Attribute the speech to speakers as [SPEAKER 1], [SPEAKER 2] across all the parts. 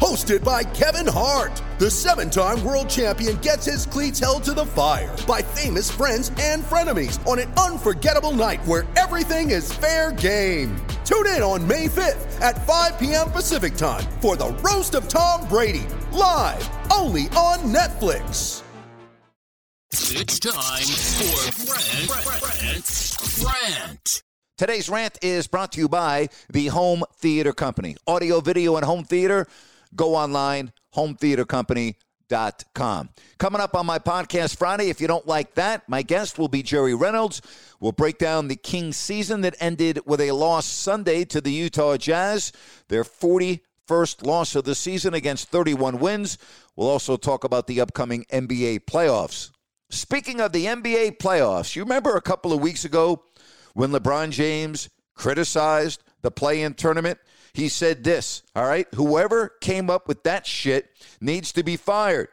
[SPEAKER 1] Hosted by Kevin Hart, the seven time world champion gets his cleats held to the fire by famous friends and frenemies on an unforgettable night where everything is fair game. Tune in on May 5th at 5 p.m. Pacific time for the Roast of Tom Brady, live only on Netflix.
[SPEAKER 2] It's time for Grant, Grant, Grant.
[SPEAKER 3] Today's rant is brought to you by the Home Theater Company. Audio, video, and home theater. Go online, hometheatercompany.com. Coming up on my podcast Friday, if you don't like that, my guest will be Jerry Reynolds. We'll break down the Kings season that ended with a loss Sunday to the Utah Jazz, their 41st loss of the season against 31 wins. We'll also talk about the upcoming NBA playoffs. Speaking of the NBA playoffs, you remember a couple of weeks ago when LeBron James criticized the play in tournament? He said this, all right, whoever came up with that shit needs to be fired.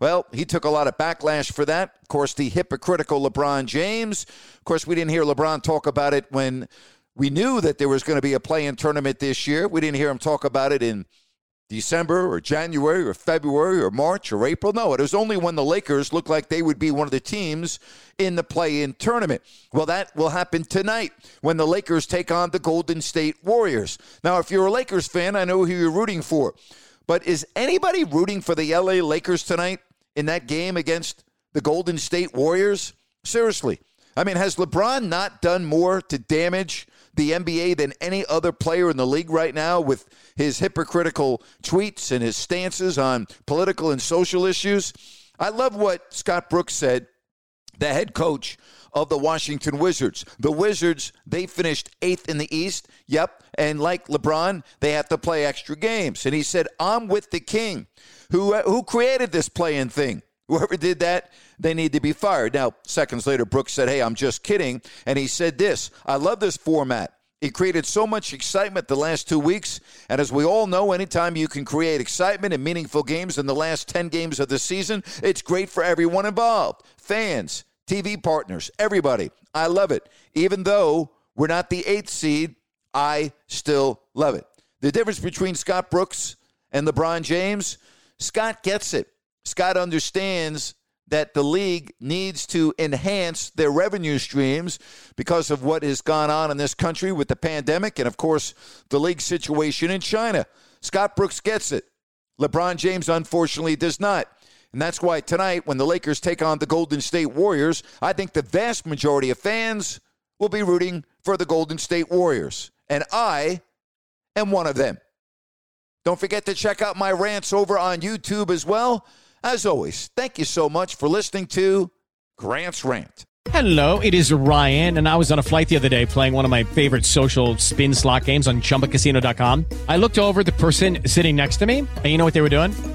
[SPEAKER 3] Well, he took a lot of backlash for that. Of course, the hypocritical LeBron James. Of course, we didn't hear LeBron talk about it when we knew that there was going to be a play in tournament this year. We didn't hear him talk about it in December or January or February or March or April. No, it was only when the Lakers looked like they would be one of the teams in the play in tournament. Well, that will happen tonight when the Lakers take on the Golden State Warriors. Now, if you're a Lakers fan, I know who you're rooting for. But is anybody rooting for the LA Lakers tonight in that game against the Golden State Warriors? Seriously. I mean, has LeBron not done more to damage the NBA than any other player in the league right now with his hypocritical tweets and his stances on political and social issues? I love what Scott Brooks said, the head coach of the Washington Wizards. The Wizards, they finished eighth in the East. Yep. And like LeBron, they have to play extra games. And he said, I'm with the king who, who created this playing thing. Whoever did that, they need to be fired. Now, seconds later, Brooks said, Hey, I'm just kidding. And he said this I love this format. It created so much excitement the last two weeks. And as we all know, anytime you can create excitement in meaningful games in the last 10 games of the season, it's great for everyone involved fans, TV partners, everybody. I love it. Even though we're not the eighth seed, I still love it. The difference between Scott Brooks and LeBron James, Scott gets it. Scott understands that the league needs to enhance their revenue streams because of what has gone on in this country with the pandemic and, of course, the league situation in China. Scott Brooks gets it. LeBron James, unfortunately, does not. And that's why tonight, when the Lakers take on the Golden State Warriors, I think the vast majority of fans will be rooting for the Golden State Warriors. And I am one of them. Don't forget to check out my rants over on YouTube as well. As always, thank you so much for listening to Grant's Rant.
[SPEAKER 4] Hello, it is Ryan, and I was on a flight the other day playing one of my favorite social spin slot games on chumbacasino.com. I looked over the person sitting next to me, and you know what they were doing?